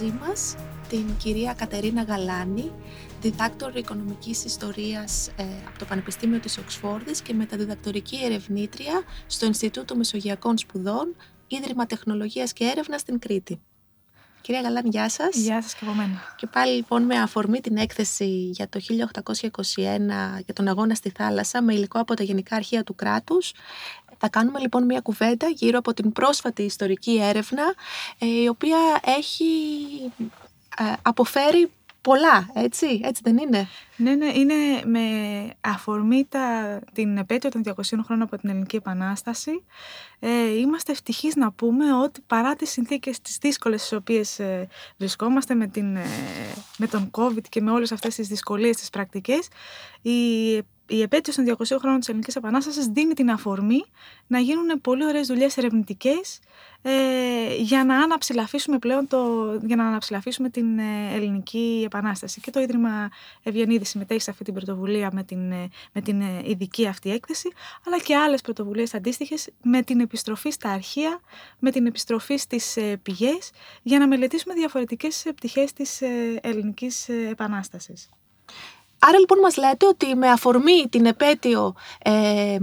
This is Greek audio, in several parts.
μαζί μας την κυρία Κατερίνα Γαλάνη, διδάκτορ οικονομικής ιστορίας ε, από το Πανεπιστήμιο της Οξφόρδης και μεταδιδακτορική ερευνήτρια στο Ινστιτούτο Μεσογειακών Σπουδών, Ίδρυμα Τεχνολογίας και Έρευνας στην Κρήτη. Κυρία Γαλάνη, γεια σας. Γεια σας και από μένα. Και πάλι λοιπόν με αφορμή την έκθεση για το 1821 για τον αγώνα στη θάλασσα με υλικό από τα Γενικά Αρχεία του κράτους θα κάνουμε λοιπόν μια κουβέντα γύρω από την πρόσφατη ιστορική έρευνα ε, η οποία έχει ε, αποφέρει πολλά, έτσι, έτσι δεν είναι; Ναι, ναι, είναι με αφορμή τα, την επέτειο των 200 χρόνων από την Ελληνική Επανάσταση. Ε, είμαστε ευτυχείς να πούμε ότι παρά τις συνθήκες τις δύσκολες στις οποίες ε, βρισκόμαστε με, την, με τον COVID και με όλες αυτές τις δυσκολίες τις πρακτικές, η η επέτειος των 200 χρόνων της Ελληνικής Επανάστασης δίνει την αφορμή να γίνουν πολύ ωραίες δουλειές ερευνητικές ε, για να αναψηλαφίσουμε πλέον το, για να αναψηλαφίσουμε την ε, Ελληνική Επανάσταση. Και το Ίδρυμα Ευγενίδης συμμετέχει σε αυτή την πρωτοβουλία με την, ε, με την ε, ειδική αυτή έκθεση, αλλά και άλλες πρωτοβουλίες αντίστοιχες με την επιστροφή στα αρχεία, με την επιστροφή στις πηγές, για να μελετήσουμε διαφορετικές πτυχές της Ελληνικής Επανάστασης. Άρα λοιπόν μας λέτε ότι με αφορμή την επέτειο ε,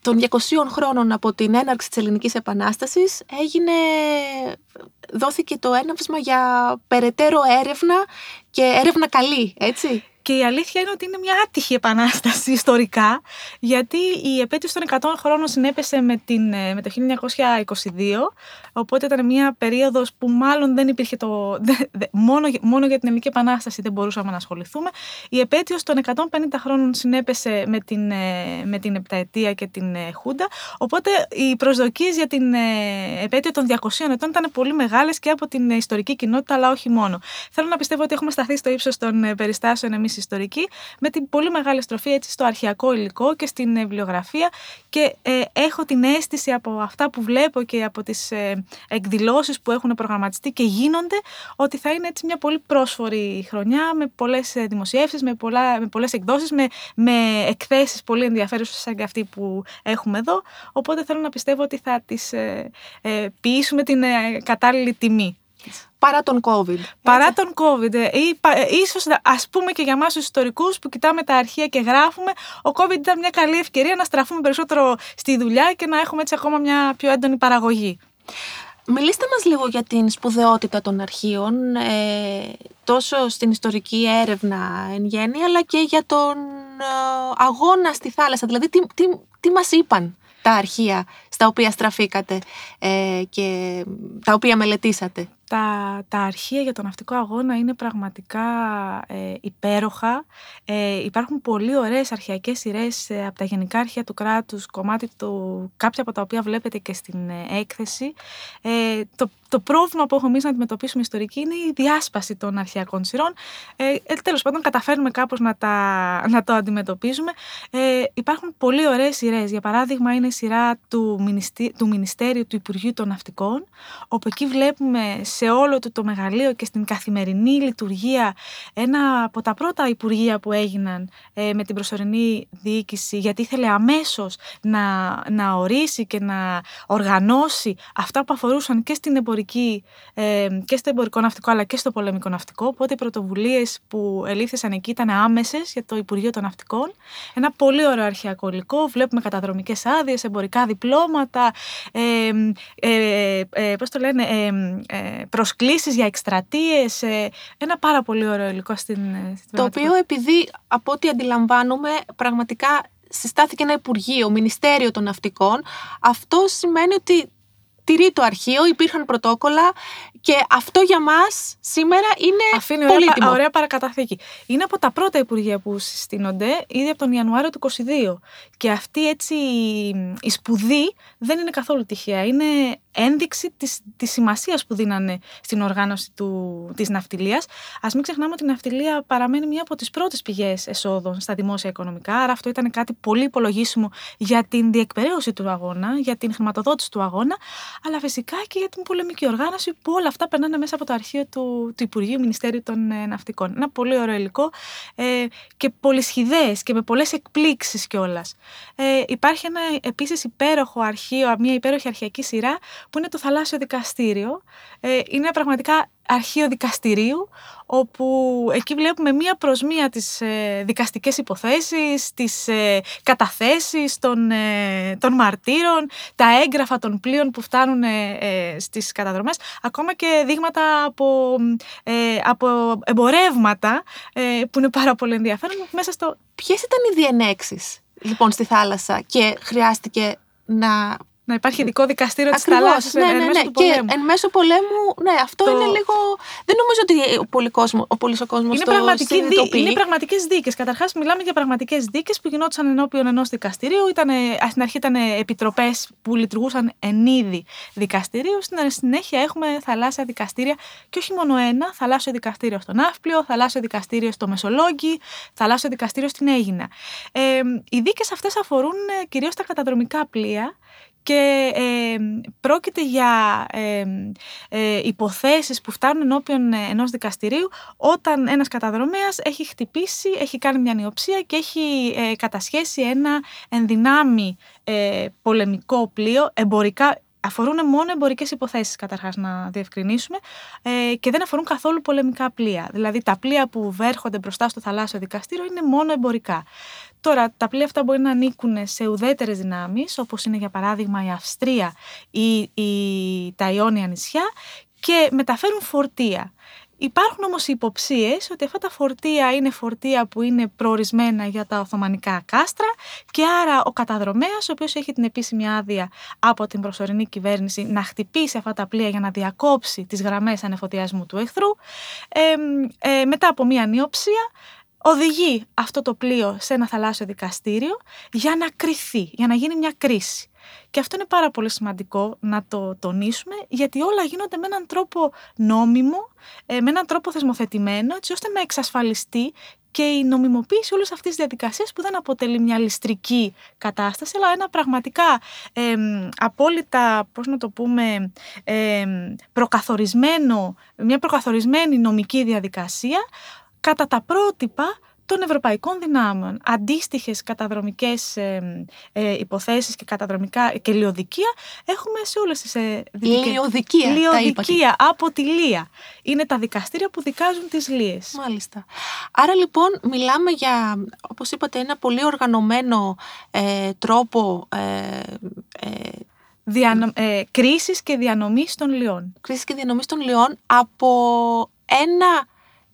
των 200 χρόνων από την έναρξη της Ελληνικής Επανάστασης έγινε, δόθηκε το έναυσμα για περαιτέρω έρευνα και έρευνα καλή, έτσι; Και η αλήθεια είναι ότι είναι μια άτυχη επανάσταση ιστορικά, γιατί η επέτειος των 100 χρόνων συνέπεσε με, την, ε, με το 1922, οπότε ήταν μια περίοδος που μάλλον δεν υπήρχε το... μόνο, μόνο για την Ελληνική Επανάσταση δεν μπορούσαμε να ασχοληθούμε. Η επέτειος των 150 χρόνων συνέπεσε με την, ε, με την Επταετία και την ε, Χούντα, οπότε οι προσδοκίες για την επέτειο των 200 ετών ήταν πολύ μεγάλες και από την ιστορική κοινότητα, αλλά όχι μόνο. Θέλω να πιστεύω ότι έχουμε σταθεί στο ύψος των περιστάσεων εμείς ιστορική, με την πολύ μεγάλη στροφή έτσι, στο αρχαιακό υλικό και στην βιβλιογραφία και ε, έχω την αίσθηση από αυτά που βλέπω και από τις ε, εκδηλώσεις που έχουν προγραμματιστεί και γίνονται ότι θα είναι έτσι μια πολύ πρόσφορη χρονιά με πολλές ε, δημοσιεύσεις, με, πολλά, με πολλές εκδόσεις, με, με εκθέσεις πολύ ενδιαφέρουσες σαν και αυτή που έχουμε εδώ, οπότε θέλω να πιστεύω ότι θα τις ε, ε ποιήσουμε την κατάλληλη τιμή. Παρά τον COVID. Παρά τον COVID. Ε, ή, ε, ίσως ας πούμε και για εμάς τους ιστορικούς που κοιτάμε τα αρχεία και γράφουμε, ο COVID ήταν μια καλή ευκαιρία να στραφούμε περισσότερο στη δουλειά και να έχουμε έτσι ακόμα μια πιο έντονη παραγωγή. Μιλήστε μας λίγο για την σπουδαιότητα των αρχείων, ε, τόσο στην ιστορική έρευνα εν γέννη, αλλά και για τον αγώνα στη θάλασσα. Δηλαδή, τι, τι, τι μας είπαν τα αρχεία στα οποία στραφήκατε και τα οποία μελετήσατε; Τα, τα αρχεία για τον ναυτικό αγώνα είναι πραγματικά ε, υπέροχα. Ε, υπάρχουν πολύ ωραίες αρχαιακές σειρές ε, από τα γενικά αρχεία του κράτους, κομμάτι του, κάποια από τα οποία βλέπετε και στην ε, έκθεση. Ε, το, το πρόβλημα που έχουμε εμείς να αντιμετωπίσουμε ιστορική είναι η διάσπαση των αρχαιακών σειρών. Ε, τέλος πάντων, καταφέρνουμε κάπως να, τα, να το αντιμετωπίζουμε. Ε, υπάρχουν πολύ ωραίες σειρές. Για παράδειγμα, είναι η σειρά του, του Μινιστέριου του Υπουργείου των Ναυτικών, όπου εκεί βλέπουμε σε όλο του το μεγαλείο και στην καθημερινή λειτουργία ένα από τα πρώτα υπουργεία που έγιναν ε, με την προσωρινή διοίκηση γιατί ήθελε αμέσως να, να ορίσει και να οργανώσει αυτά που αφορούσαν και στην εμπορική ε, και στο εμπορικό ναυτικό αλλά και στο πολεμικό ναυτικό. Οπότε οι πρωτοβουλίες που ελήφθησαν εκεί ήταν άμεσες για το Υπουργείο των Ναυτικών. Ένα πολύ ωραίο αρχαιακό υλικό. Βλέπουμε καταδρομικές άδειες, εμπορικά διπλώματα ε, ε, ε, πώς το λένε ε, προσκλήσεις για εκστρατείες, ε, ένα πάρα πολύ ωραίο υλικό στην, ε, στην Το οποίο επειδή από ό,τι αντιλαμβάνομαι πραγματικά συστάθηκε ένα Υπουργείο, Μινιστέριο των Ναυτικών, αυτό σημαίνει ότι τηρεί το αρχείο, υπήρχαν πρωτόκολλα και αυτό για μας σήμερα είναι Αφήνει πολύτιμο. Ωραία, ωραία παρακαταθήκη. Είναι από τα πρώτα υπουργεία που συστήνονται ήδη από τον Ιανουάριο του 2022. Και αυτή έτσι η σπουδή δεν είναι καθόλου τυχαία. Είναι ένδειξη της, της σημασίας που δίνανε στην οργάνωση του, της ναυτιλίας. Ας μην ξεχνάμε ότι η ναυτιλία παραμένει μία από τις πρώτες πηγές εσόδων στα δημόσια οικονομικά, άρα αυτό ήταν κάτι πολύ υπολογίσιμο για την διεκπαιρέωση του αγώνα, για την χρηματοδότηση του αγώνα, αλλά φυσικά και για την πολεμική οργάνωση που όλα αυτά περνάνε μέσα από το αρχείο του, του Υπουργείου Μινιστέριου των ε, Ναυτικών. Ένα πολύ ωραίο υλικό ε, και πολυσχηδές και με πολλές εκπλήξεις κιόλας. Ε, υπάρχει ένα επίσης υπέροχο αρχείο, μια υπέροχη αρχιακή σειρά που είναι το Θαλάσσιο Δικαστήριο. Ε, είναι πραγματικά αρχείο δικαστηρίου, όπου εκεί βλέπουμε μία προς μία τις ε, δικαστικές υποθέσεις, τις ε, καταθέσεις των, ε, των μαρτύρων, τα έγγραφα των πλοίων που φτάνουν ε, ε, στις καταδρομές, ακόμα και δείγματα από, από εμπορεύματα που είναι πάρα πολύ ενδιαφέρον μέσα στο... Ποιες ήταν οι διενέξεις λοιπόν στη θάλασσα και χρειάστηκε να να υπάρχει ειδικό δικαστήριο της θάλασσα ναι, ναι, ναι. εν μέσω του πολέμου. Και εν μέσω πολέμου, ναι, αυτό το... είναι λίγο. Δεν νομίζω ότι ο πολύ κόσμο, ο πολύς ο κόσμος είναι το πραγματική δί... Είναι πραγματικές δίκες. Καταρχάς, μιλάμε για πραγματικές δίκες που γινόντουσαν ενώπιον ενός δικαστηρίου. Ήτανε, στην αρχή ήταν επιτροπές που λειτουργούσαν εν είδη δικαστηρίου. Στην συνέχεια έχουμε θαλάσσια δικαστήρια και όχι μόνο ένα. Θαλάσσιο δικαστήριο στο Ναύπλιο, θαλάσσιο δικαστήριο στο Μεσολόγγι, θαλάσσιο δικαστήριο στην Έγινα. Ε, οι δίκες αυτές αφορούν ε, κυρίως τα καταδρομικά πλοία και ε, πρόκειται για ε, ε, υποθέσεις που φτάνουν ενώπιον ενός δικαστηρίου όταν ένας καταδρομέας έχει χτυπήσει, έχει κάνει μια νιοψία και έχει ε, κατασχέσει ένα ενδυνάμει ε, πολεμικό πλοίο, εμπορικά, αφορούν μόνο εμπορικές υποθέσεις, καταρχάς, να διευκρινίσουμε, ε, και δεν αφορούν καθόλου πολεμικά πλοία. Δηλαδή, τα πλοία που βέρχονται μπροστά στο θαλάσσιο δικαστήριο είναι μόνο εμπορικά. Τώρα, τα πλοία αυτά μπορεί να ανήκουν σε ουδέτερες δυνάμεις, όπως είναι για παράδειγμα η Αυστρία ή, η, τα Ιόνια νησιά, και μεταφέρουν φορτία. Υπάρχουν όμως υποψίες ότι αυτά τα φορτία είναι φορτία που είναι προορισμένα για τα Οθωμανικά κάστρα και άρα ο καταδρομέας, ο οποίος έχει την επίσημη άδεια από την προσωρινή κυβέρνηση να χτυπήσει αυτά τα πλοία για να διακόψει τις γραμμές ανεφοδιασμού του εχθρού, ε, μετά από μία νιοψία οδηγεί αυτό το πλοίο σε ένα θαλάσσιο δικαστήριο για να κρυθεί, για να γίνει μια κρίση. Και αυτό είναι πάρα πολύ σημαντικό να το τονίσουμε, γιατί όλα γίνονται με έναν τρόπο νόμιμο, ε, με έναν τρόπο θεσμοθετημένο, έτσι ώστε να εξασφαλιστεί και η νομιμοποίηση όλες αυτές τις διαδικασίες που δεν αποτελεί μια ληστρική κατάσταση, αλλά ένα πραγματικά ε, απόλυτα, πώς να το πούμε, ε, προκαθορισμένο, μια προκαθορισμένη νομική διαδικασία, κατά τα πρότυπα των ευρωπαϊκών δυνάμεων. Αντίστοιχες καταδρομικές ε, ε, υποθέσεις και καταδρομικά και λιοδικία έχουμε σε όλες τις. Ε, λιοδικία. Λιοδικία από τη Λία. Είναι τα δικαστήρια που δικάζουν τις Λίες. Μάλιστα. Άρα λοιπόν μιλάμε για, όπως είπατε, ένα πολύ οργανωμένο ε, τρόπο. Ε, ε, Διανο, ε, κρίσης και διανομής των λιών. Κρίσης και διανομής των λιών από ένα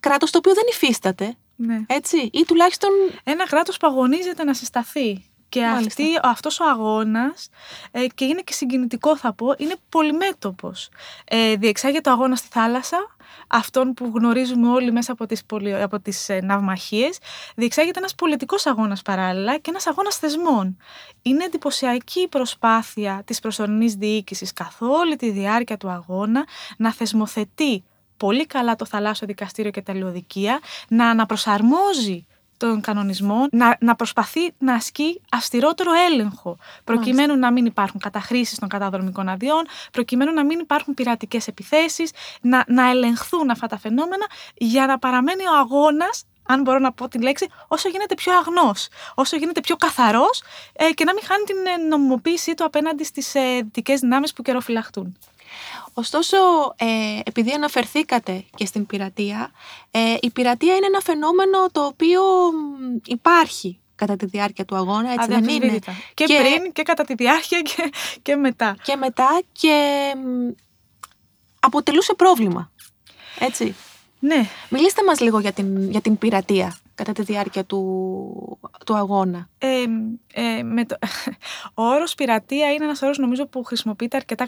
κράτος το οποίο δεν υφίσταται. Ναι. Έτσι, ή τουλάχιστον... Ένα κράτος που αγωνίζεται να συσταθεί. Και αυτή, αυτός ο αγώνας, ε, και είναι και συγκινητικό θα πω, είναι πολυμέτωπος. Ε, διεξάγεται ο αγώνας στη θάλασσα, αυτόν που γνωρίζουμε όλοι μέσα από τις, πολυ... από τις ε, ναυμαχίες, διεξάγεται ένας πολιτικός αγώνας παράλληλα και ένας αγώνας θεσμών. Είναι εντυπωσιακή η προσπάθεια της προσωρινής διοίκησης καθ' όλη τη διάρκεια του αγώνα να θεσμοθετεί πολύ καλά το θαλάσσιο δικαστήριο και τα λιοδικεία, να αναπροσαρμόζει τον κανονισμό, να, να προσπαθεί να ασκεί αυστηρότερο έλεγχο, προκειμένου να μην υπάρχουν καταχρήσεις των καταδρομικών αδειών, προκειμένου να μην υπάρχουν πειρατικές επιθέσεις, να, να ελεγχθούν αυτά τα φαινόμενα για να παραμένει ο αγώνας αν μπορώ να πω την λέξη, όσο γίνεται πιο αγνός, όσο γίνεται πιο καθαρός ε, και να μην χάνει την ε, νομιμοποίησή του απέναντι στις ε, δυτικές δυνάμεις που καιροφυλαχτούν. Ωστόσο, ε, επειδή αναφερθήκατε και στην πειρατεία, ε, η πειρατεία είναι ένα φαινόμενο το οποίο υπάρχει κατά τη διάρκεια του αγώνα, έτσι δεν είναι; Και, και πριν και κατά τη διάρκεια και, και μετά. Και μετά και αποτελούσε πρόβλημα, έτσι; Ναι. Μιλήστε μας λίγο για την, για την πειρατεία κατά τη διάρκεια του, του αγώνα. Ε, ε, με το... Ο όρος πειρατεία είναι ένας όρος νομίζω που χρησιμοποιείται αρκετά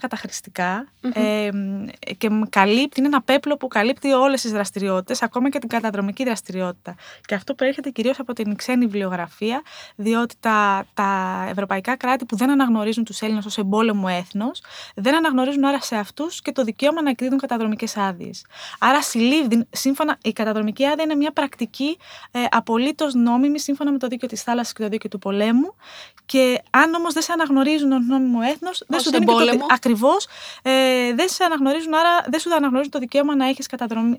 ε, και καλύπτει, είναι ένα πέπλο που καλύπτει όλες τις δραστηριότητες, ακόμα και την καταδρομική δραστηριότητα. Και αυτό προέρχεται κυρίως από την ξένη βιβλιογραφία, διότι τα, τα ευρωπαϊκά κράτη που δεν αναγνωρίζουν τους Έλληνες ως εμπόλεμο έθνος, δεν αναγνωρίζουν άρα σε αυτούς και το δικαίωμα να εκδίδουν καταδρομικές άδειες. Άρα σύμφωνα, η καταδρομική άδεια είναι μια πρακτική ε, απολύτως νόμιμη σύμφωνα με το δίκαιο της θάλασσας και το δίκαιο του πολέμου. Και αν όμως δεν σε αναγνωρίζουν ω νόμιμο έθνος, δεν σου δίνουν και το. Ακριβώς, ε, δεν σε αναγνωρίζουν, άρα δεν σου αναγνωρίζουν το δικαίωμα να έχεις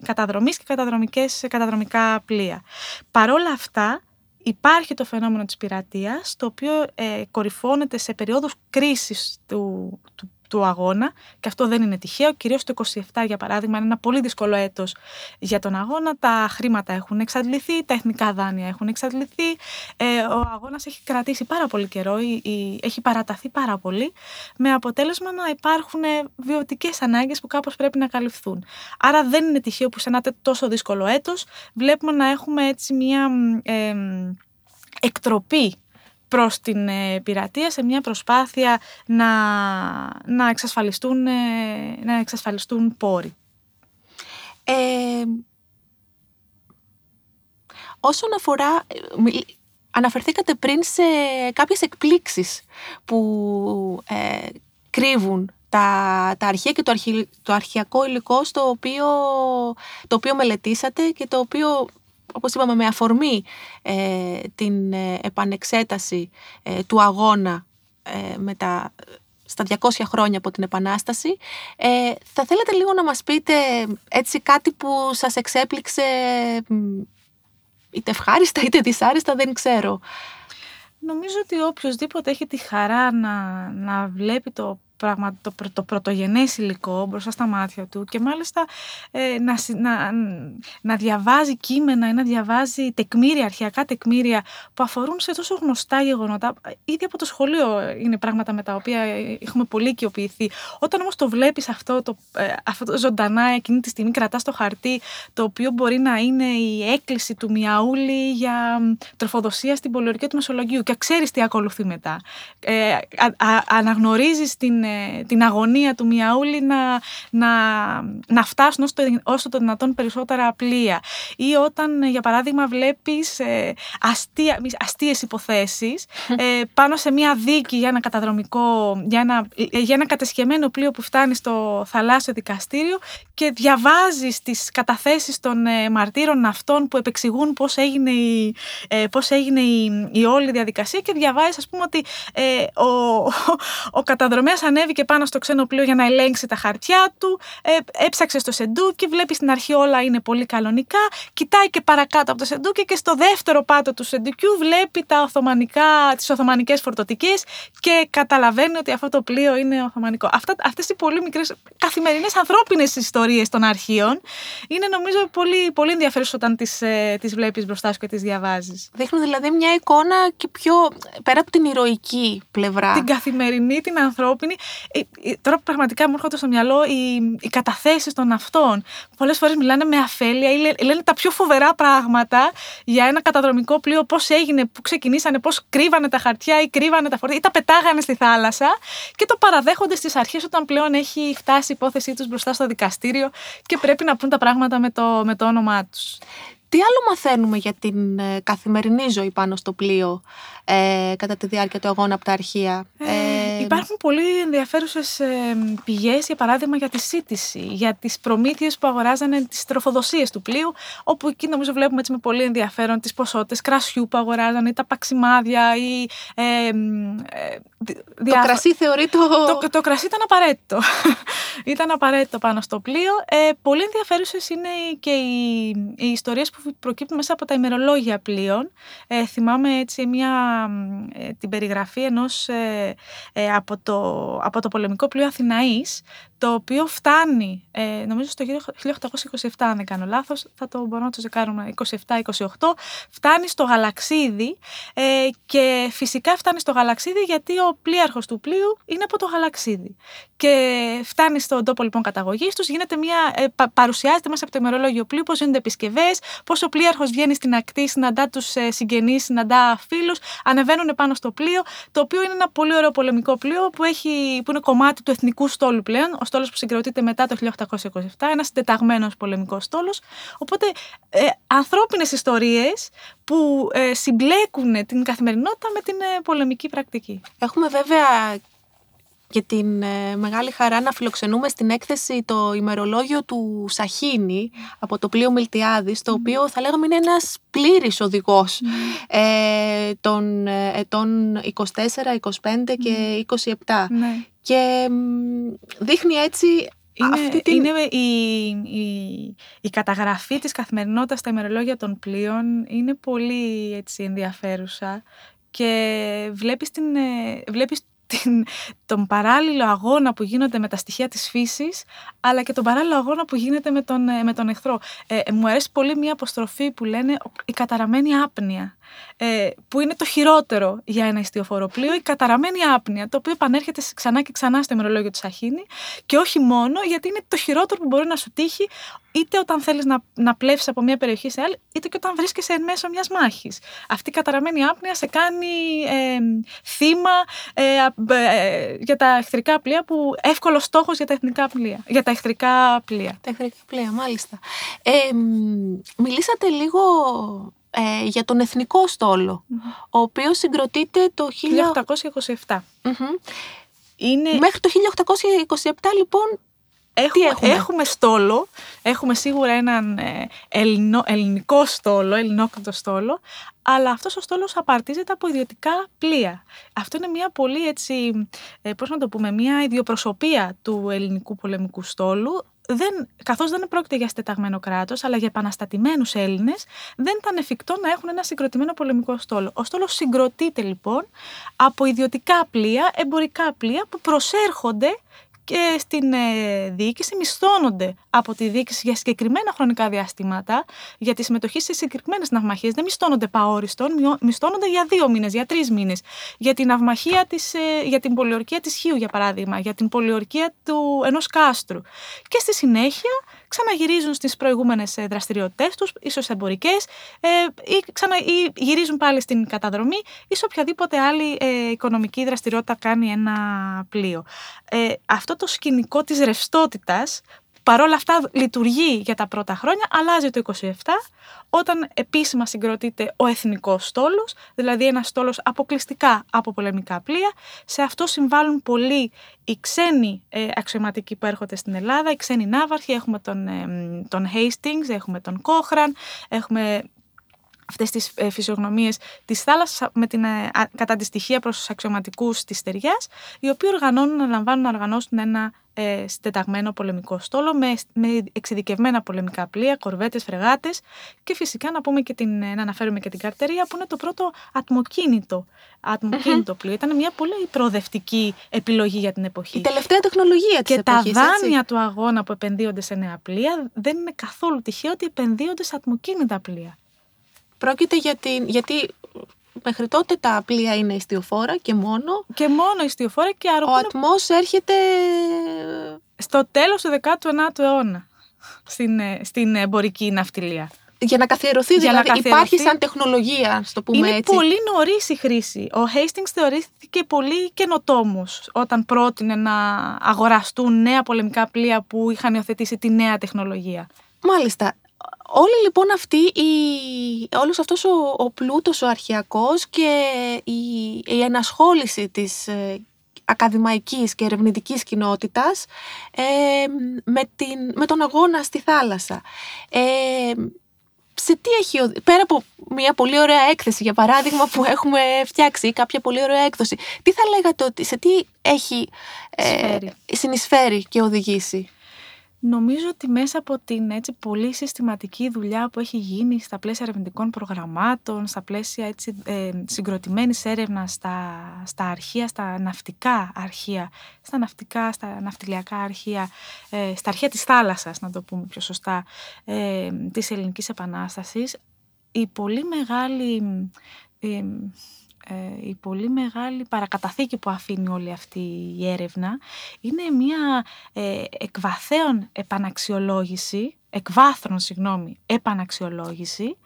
καταδρομή και καταδρομικά πλοία. Παρόλα αυτά, υπάρχει το φαινόμενο της πειρατείας, το οποίο ε, κορυφώνεται σε περίοδους κρίσης του, του του αγώνα και αυτό δεν είναι τυχαίο, κυρίως το 27 για παράδειγμα είναι ένα πολύ δύσκολο έτος για τον αγώνα, τα χρήματα έχουν εξαντληθεί, τα εθνικά δάνεια έχουν εξαντληθεί, ε, ο αγώνας έχει κρατήσει πάρα πολύ καιρό, έχει παραταθεί πάρα πολύ, με αποτέλεσμα να υπάρχουν βιωτικές ανάγκες που κάπως πρέπει να καλυφθούν. Άρα δεν είναι τυχαίο που σε ένα τόσο δύσκολο έτος. Βλέπουμε να έχουμε έτσι μια ε, εκτροπή προς την ε, πειρατεία σε μια προσπάθεια να, να, εξασφαλιστούν, ε, να εξασφαλιστούν πόροι. Ε, όσον αφορά, αναφερθήκατε πριν σε κάποιες εκπλήξεις που κρύβουν τα, τα αρχεία και το, το αρχιακό υλικό στο οποίο, το οποίο μελετήσατε και το οποίο όπως είπαμε, με αφορμή ε, την ε, επανεξέταση ε, του αγώνα με τα, στα 200 χρόνια από την Επανάσταση. θα θέλατε λίγο να μας πείτε έτσι κάτι που σας εξέπληξε είτε ευχάριστα είτε δυσάριστα, δεν ξέρω. Νομίζω ότι οποιοδήποτε έχει τη χαρά να, να βλέπει το πράγμα, το, το πρωτογενές υλικό μπροστά στα μάτια του και μάλιστα ε, να, να, να διαβάζει κείμενα ή να διαβάζει τεκμήρια, αρχαιακά τεκμήρια που αφορούν σε τόσο γνωστά γεγονότα. Ήδη από το σχολείο είναι πράγματα με τα οποία έχουμε πολύ οικειοποιηθεί. Όταν όμως το βλέπεις αυτό, το, ε, αυτό το ζωντανά εκείνη τη στιγμή κρατάς το χαρτί το οποίο μπορεί να είναι η έκκληση του Μιαούλη για τροφοδοσία στην πολιορκία του Μεσολογίου και ξέρεις τι ακολουθεί μετά. Ε, α, α, αναγνωρίζεις την την αγωνία του Μιαούλη να, να, να φτάσουν όσο το, όσο το δυνατόν περισσότερα πλοία. Ή όταν, για παράδειγμα, βλέπεις ε, αστεία, αστείες υποθέσεις ε, πάνω σε μια δίκη για ένα καταδρομικό, για ένα, για ένα κατεσχεμένο πλοίο που φτάνει στο θαλάσσιο δικαστήριο και διαβάζεις τις καταθέσεις των ε, μαρτύρων αυτών που επεξηγούν πώς έγινε η, ε, πώς έγινε η, η όλη διαδικασία και διαβάζεις ας πούμε ότι ε, ο, ο, ο καταδρομέας ανέβηκε πάνω στο ξένο πλοίο για να ελέγξει τα χαρτιά του, ε, έψαξε στο σεντούκι, βλέπεις στην αρχή όλα είναι πολύ κανονικά, κοιτάει και παρακάτω από το σεντούκι και στο δεύτερο πάτο του σεντουκιού βλέπει τα οθωμανικά, τις οθωμανικές φορτωτικές και καταλαβαίνει ότι αυτό το πλοίο είναι οθωμανικό. Αυτά, αυτές οι πολύ μικρές καθημερινές ανθρώπινες ιστορίες των αρχείων είναι νομίζω πολύ, πολύ ενδιαφέρουσες όταν τις, ε, τις βλέπεις μπροστά σου και τις διαβάζεις. Δείχνουν δηλαδή μια εικόνα και πιο πέρα από την ηρωική πλευρά. Την καθημερινή, την ανθρώπινη ε, ε, τώρα πραγματικά μου έρχονται στο μυαλό οι, οι καταθέσεις των αυτών. Πολλές φορές μιλάνε με αφέλεια ή λένε τα πιο φοβερά πράγματα για ένα καταδρομικό πλοίο, πώς έγινε, πού ξεκινήσανε, πώς κρύβανε τα χαρτιά ή κρύβανε τα φορτία ή τα πετάγανε στη θάλασσα και το παραδέχονται στις αρχές όταν πλέον έχει φτάσει η υπόθεσή τους μπροστά στο δικαστήριο και πρέπει να πούν τα πράγματα με το, με το όνομά τους. Τι άλλο μαθαίνουμε για την ε, καθημερινή ζωή πάνω στο πλοίο ε, κατά τη διάρκεια του αγώνα από τα αρχεία; Ε, ε υπάρχουν πολύ ενδιαφέρουσες ε, πηγές, για παράδειγμα για τη σύντηση, για τις προμήθειες που αγοράζανε τις τροφοδοσίες του πλοίου, όπου εκεί νομίζω βλέπουμε έτσι με πολύ ενδιαφέρον τις ποσότητες κρασιού που αγοράζανε, τα παξιμάδια ή... Ε, το κρασί θεωρεί το... το... Το κρασί ήταν απαραίτητο. ήταν απαραίτητο πάνω στο πλοίο. Ε, πολύ ενδιαφέρουσες είναι και οι, οι ιστορίες που προκύπτουν μέσα από τα ημερολόγια πλοίων. Ε, θυμάμαι έτσι μια, ε, την περιγραφή ενός ε, ε, από, το, από το πολεμικό πλοίο Αθηναής, το οποίο φτάνει, ε, νομίζω στο 1827 αν δεν κάνω λάθος, θα το μπορώ να το ζεκάρουμε 27-28, φτάνει στο Γαλαξίδι ε, και φυσικά φτάνει στο Γαλαξίδι γιατί ο πλοίαρχος του πλοίου είναι από το Γαλαξίδι. Και φτάνει στον τόπο λοιπόν καταγωγής τους, γίνεται μια, ε, παρουσιάζεται μέσα από το ημερολόγιο πλοίου πώς γίνονται επισκευές, πώς ο πλοίαρχος βγαίνει στην ακτή, συναντά τους ε, συγγενείς, συναντά φίλους, ανεβαίνουν πάνω στο πλοίο, το οποίο είναι ένα πολύ ωραίο πολεμικό πλοίο που, έχει, που είναι κομμάτι του εθνικού στόλου πλέον, ο στόλος που συγκροτείται μετά το 1827, ένας συντεταγμένο πολεμικός στόλος. Οπότε ε, ανθρώπινες ιστορίες που ε, συμπλέκουν την καθημερινότητα με την ε, πολεμική πρακτική. Έχουμε βέβαια και την ε, μεγάλη χαρά να φιλοξενούμε στην έκθεση το ημερολόγιο του Σαχίνη από το πλοίο Μιλτιάδης, το οποίο θα λέγαμε είναι ένας πλήρης οδηγός ε, των ετών 24, 25 και 27. Ναι. Και δείχνει έτσι είναι, αυτή την... είναι η, η, η, καταγραφή της καθημερινότητας στα ημερολόγια των πλοίων είναι πολύ έτσι, ενδιαφέρουσα και βλέπεις, την, ε, βλέπεις την, τον παράλληλο αγώνα που γίνονται με τα στοιχεία της φύσης, αλλά και τον παράλληλο αγώνα που γίνεται με τον, με τον εχθρό. Ε, μου αρέσει πολύ μια αποστροφή που λένε η καταραμένη άπνοια, ε, που είναι το χειρότερο για ένα ιστιοφοροπλοίο, η καταραμένη άπνοια, το οποίο επανέρχεται ξανά και ξανά στο ημερολόγιο του Σαχίνη και όχι μόνο γιατί είναι το χειρότερο που μπορεί να σου τύχει είτε όταν θέλεις να, να πλεύσεις από μια περιοχή σε άλλη, είτε και όταν βρίσκεσαι εν μέσω μιας μάχης. Αυτή η καταραμένη άπνοια σε κάνει ε, θύμα ε, ε, για τα εχθρικά πλοία, που εύκολος στόχος για τα, εθνικά πλοία, για τα εχθρικά πλοία. Τα εχθρικά πλοία, μάλιστα. μιλήσατε λίγο για τον εθνικό ο οποίος συγκροτείται το 1827. Είναι... Μέχρι το 1827 λοιπόν Έχουμε, έχουμε; έχουμε στόλο, έχουμε σίγουρα έναν ε, ελληνικό στόλο, ελληνόκρατο στόλο, αλλά αυτός ο στόλος απαρτίζεται από ιδιωτικά πλοία. Αυτό είναι μια πολύ έτσι, ε, πώς να το πούμε, μια ιδιοπροσωπία του ελληνικού πολεμικού στόλου, δεν, καθώς δεν πρόκειται για στεταγμένο κράτος, αλλά για επαναστατημένους Έλληνες, δεν ήταν εφικτό να έχουν ένα συγκροτημένο πολεμικό στόλο. Ο στόλος συγκροτείται λοιπόν από ιδιωτικά πλοία, εμπορικά πλοία που προσέρχονται και στην ε, διοίκηση μισθώνονται από τη διοίκηση για συγκεκριμένα χρονικά διαστήματα για τη συμμετοχή σε συγκεκριμένες ναυμαχίες. Δεν μισθώνονται παόριστον, μισθώνονται για δύο μήνες, για τρεις μήνες. Για την ναυμαχία της, ε, για την πολιορκία της Χίου, για παράδειγμα, για την πολιορκία του ενός κάστρου. Και στη συνέχεια ξαναγυρίζουν στις προηγούμενες ε, δραστηριότητές τους, ίσως εμπορικές, ε, ή, ξανα, ή γυρίζουν πάλι στην καταδρομή ή σε οποιαδήποτε άλλη ε, οικονομική δραστηριότητα κάνει ένα πλοίο. Ε, αυτό το σκηνικό της ρευστότητας παρόλα αυτά λειτουργεί για τα πρώτα χρόνια, αλλάζει το 27 όταν επίσημα συγκροτείται ο εθνικός στόλος, δηλαδή ένα στόλος αποκλειστικά από πολεμικά πλοία. Σε αυτό συμβάλλουν πολλοί οι ξένοι ε, αξιωματικοί που έρχονται στην Ελλάδα, οι ξένοι ναύαρχοι, έχουμε τον, ε, τον Hastings, έχουμε τον Κόχραν, έχουμε αυτές τις ε, φυσιογνωμίες της θάλασσας με την ε, καταντιστοιχεία προς τους αξιωματικούς της στεριάς, οι οποίοι οργανώνουν να λαμβάνουν να οργανώσουν ένα ε, στεταγμένο πολεμικό στόλο με, με εξειδικευμένα πολεμικά πλοία, κορβέτες, φρεγάτες και φυσικά να, πούμε και την, να αναφέρουμε και την καρτερία που είναι το πρώτο ατμοκίνητο, ατμοκίνητο πλοίο. Ήταν μια πολύ προοδευτική επιλογή για την εποχή. Η τελευταία τεχνολογία της και εποχής, Και τα δάνεια του αγώνα που επενδύονται σε νέα πλοία δεν είναι καθόλου τυχαίο ότι επενδύονται σε ατμοκίνητα πλοία. Πρόκειται για την, γιατί μέχρι τότε τα πλοία είναι ιστιοφόρα και μόνο. Και μόνο ιστιοφόρα και αργότερα. Ο ατμός έρχεται... Στο τέλος του 19ου αιώνα στην, ε, στην εμπορική ναυτιλία. Για να καθιερωθεί, Για δηλαδή να υπάρχει σαν τεχνολογία, στο πούμε είναι έτσι. πολύ νωρίς η χρήση. Ο Hastings θεωρήθηκε πολύ καινοτόμος όταν πρότεινε να αγοραστούν νέα πολεμικά πλοία που είχαν υιοθετήσει τη νέα τεχνολογία. Μάλιστα όλη λοιπόν αυτή η, όλος αυτός ο, ο πλούτος ο αρχαιακός και η, η ενασχόληση της ε, ακαδημαϊκής και ερευνητικής κοινότητας ε, με, την, με τον αγώνα στη θάλασσα. Ε, σε τι έχει, πέρα από μια πολύ ωραία έκθεση για παράδειγμα που έχουμε φτιάξει ή κάποια πολύ ωραία έκδοση, τι θα λέγατε ότι σε τι έχει ε, συνεισφέρει και οδηγήσει; Νομίζω ότι μέσα από την έτσι πολύ συστηματική δουλειά που έχει γίνει στα πλαίσια ερευνητικών προγραμμάτων, στα πλαίσια έτσι, ε, συγκροτημένης έρευνας στα, στα αρχεία, στα ναυτικά αρχεία, στα ναυτικά, στα ναυτιλιακά αρχεία, ε, στα αρχεία της θάλασσας, να το πούμε πιο σωστά, ε, της Ελληνικής Επανάστασης, η πολύ μεγάλη... Ε, ε, η πολύ μεγάλη παρακαταθήκη που αφήνει όλη αυτή η έρευνα είναι μια ε, εκβαθέων επαναξιολόγηση εκβάθρον, συγγνώμη, επαναξιολόγηση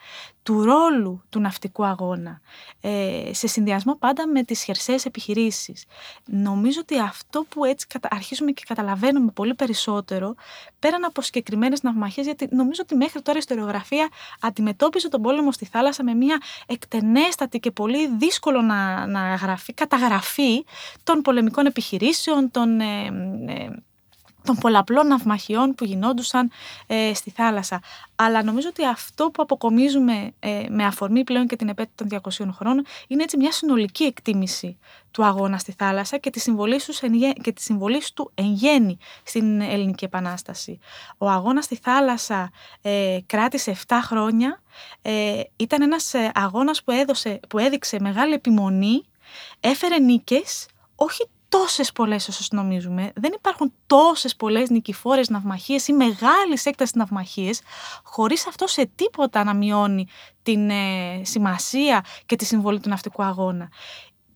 του ρόλου του ναυτικού αγώνα ε, σε συνδυασμό πάντα με τις χερσαίες επιχειρήσεις. Νομίζω ότι αυτό που έτσι αρχίζουμε και καταλαβαίνουμε πολύ περισσότερο πέραν από συγκεκριμένες ναυμαχίες γιατί νομίζω ότι μέχρι τώρα η ιστοριογραφία αντιμετώπιζε τον πόλεμο στη θάλασσα με μια εκτενέστατη και πολύ δύσκολο να, να γραφεί, καταγραφή των πολεμικών επιχειρήσεων, των ε, ε, των πολλαπλών ναυμαχιών που γινόντουσαν ε, στη θάλασσα. Αλλά νομίζω ότι αυτό που αποκομίζουμε ε, με αφορμή πλέον και την επέτειο των 200 χρόνων είναι έτσι μια συνολική εκτίμηση του αγώνα στη θάλασσα και τη συμβολή, του, και τη συμβολή του εν γέννη στην Ελληνική Επανάσταση. Ο αγώνας στη θάλασσα ε, κράτησε 7 χρόνια. Ε, ήταν ένας αγώνας που, έδωσε, που έδειξε μεγάλη επιμονή, έφερε νίκες, όχι τόσες πολλές όσο νομίζουμε, δεν υπάρχουν τόσες πολλές νικηφόρες ναυμαχίες ή μεγάλης έκτασης ναυμαχίες, χωρίς αυτό σε τίποτα να μειώνει την ε, σημασία και τη συμβολή του ναυτικού αγώνα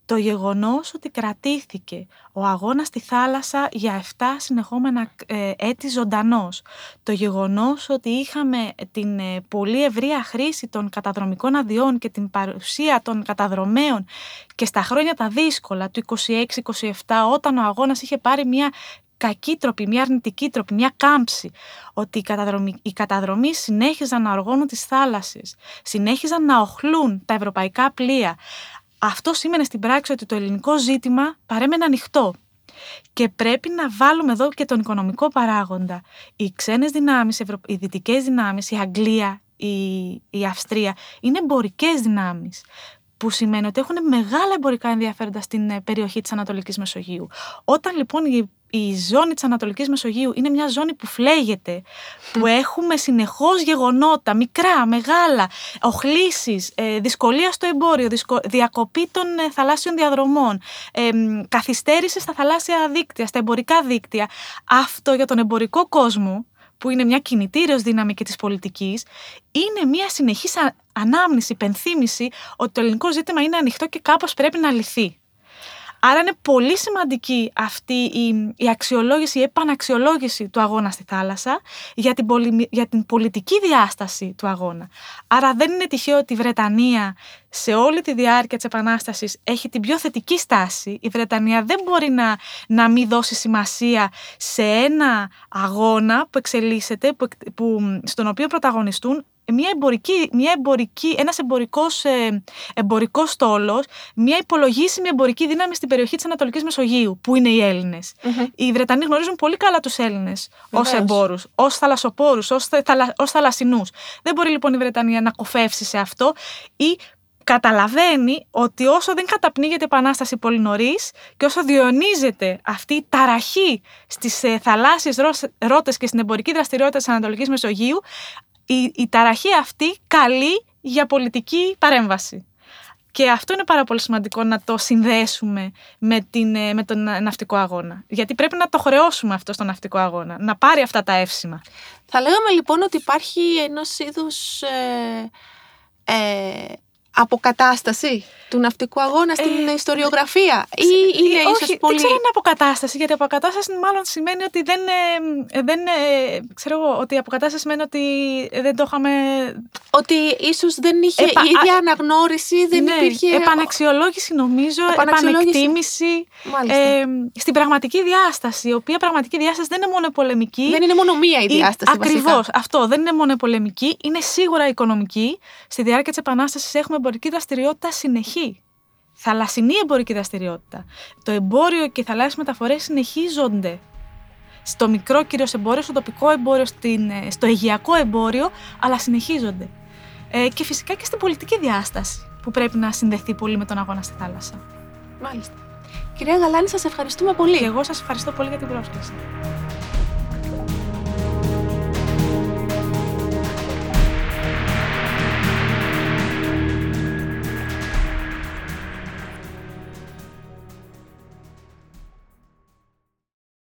το γεγονός ότι κρατήθηκε ο αγώνας στη θάλασσα για 7 συνεχόμενα ε, έτη ζωντανός, το γεγονός ότι είχαμε την ε, πολύ ευρεία χρήση των καταδρομικών αδειών και την παρουσία των καταδρομέων και στα χρόνια τα δύσκολα του 26-27 όταν ο αγώνας είχε πάρει μια κακή τροπή, μια αρνητική τροπή, μια κάμψη, ότι οι καταδρομοί, οι καταδρομοί συνέχιζαν να οργώνουν τις θάλασσες, συνέχιζαν να οχλούν τα ευρωπαϊκά πλοία. Αυτό σήμαινε στην πράξη ότι το ελληνικό ζήτημα παρέμενε ανοιχτό. Και πρέπει να βάλουμε εδώ και τον οικονομικό παράγοντα. Οι ξένες δυνάμεις, οι δυτικές δυνάμεις, η Αγγλία, η, η Αυστρία είναι εμπορικές δυνάμεις που σημαίνει ότι έχουν μεγάλα εμπορικά ενδιαφέροντα στην ε, περιοχή της Ανατολικής Μεσογείου. Όταν λοιπόν η η ζώνη της Ανατολικής Μεσογείου είναι μια ζώνη που φλέγεται, που έχουμε συνεχώς γεγονότα, μικρά, μεγάλα, οχλήσεις, ε, δυσκολία στο εμπόριο, διακοπή των ε, θαλάσσιων διαδρομών, ε, καθυστέρηση στα θαλάσσια δίκτυα, στα εμπορικά δίκτυα. Αυτό για τον εμπορικό κόσμο που είναι μια κινητήριος δύναμη και της πολιτικής, είναι μια συνεχής ανάμνηση, υπενθύμηση ότι το ελληνικό ζήτημα είναι ανοιχτό και κάπως πρέπει να λυθεί. Άρα είναι πολύ σημαντική αυτή η, η αξιολόγηση, η επαναξιολόγηση του αγώνα στη θάλασσα για την, για την πολιτική διάσταση του αγώνα. Άρα δεν είναι τυχαίο ότι η Βρετανία σε όλη τη διάρκεια της Επανάστασης έχει την πιο θετική στάση. Η Βρετανία δεν μπορεί να, να μην δώσει σημασία σε ένα αγώνα που εξελίσσεται, που, που, στον οποίο πρωταγωνιστούν μια εμπορική, μια εμπορική, ένας εμπορικός, ε, εμπορικός στόλος, μια υπολογίσιμη εμπορική δύναμη στην περιοχή της Ανατολικής Μεσογείου, που είναι οι ελληνες Οι Βρετανοί γνωρίζουν πολύ καλά τους Έλληνες ως εμπόρους, ως θαλασσοπόρους, ως, θαλα, ως θαλασσινούς. Δεν μπορεί λοιπόν η Βρετανία να κοφεύσει σε αυτό ή καταλαβαίνει ότι όσο δεν καταπνίγεται η Επανάσταση πολύ νωρίς και όσο διονύζεται αυτή η ταραχή στις ε, θαλάσσιες ρότες και στην εμπορική δραστηριότητα της Ανατολικής Μεσογείου, η, η ταραχή αυτή καλεί για πολιτική παρέμβαση. Και αυτό είναι πάρα πολύ σημαντικό να το συνδέσουμε με, την, ε, με τον ναυτικό αγώνα. Γιατί πρέπει να το χρεώσουμε αυτό στον ναυτικό αγώνα, να πάρει αυτά τα εύσημα. Θα λέγαμε λοιπόν ότι υπάρχει ενός είδους ε, ε, αποκατάσταση του ναυτικού αγώνα στην ε, ιστοριογραφία ή είναι ε, όχι, πολύ... Δεν ξέρω αν είναι αποκατάσταση, γιατί αποκατάσταση μάλλον σημαίνει ότι δεν, ε, δεν ξέρω εγώ, ότι αποκατάσταση σημαίνει ότι δεν το είχαμε... Ότι ίσως δεν είχε Επα... ίδια αναγνώριση, δεν ναι, υπήρχε... επαναξιολόγηση νομίζω, επανεκτίμηση ε, στην πραγματική διάσταση, η οποία πραγματική διάσταση δεν είναι μόνο πολεμική. Δεν είναι μόνο μία η διάσταση Ακριβώς, αυτό, δεν είναι μόνο πολεμική, είναι σίγουρα οικονομική. Στη διάρκεια της Επανάστασης έχουμε εμπορική δραστηριότητα συνεχή. Θαλασσινή εμπορική δραστηριότητα. Το εμπόριο και οι θαλάσσιες μεταφορές συνεχίζονται. Στο μικρό κυρίως εμπόριο, στο τοπικό εμπόριο, στην, ε, στο αιγιακό εμπόριο, αλλά συνεχίζονται. Ε, και φυσικά και στην πολιτική διάσταση που πρέπει να συνδεθεί πολύ με τον αγώνα στη θάλασσα. Μάλιστα. Κυρία Γαλάνη, σας ευχαριστούμε πολύ. Και εγώ σας ευχαριστώ πολύ για την πρόσκληση.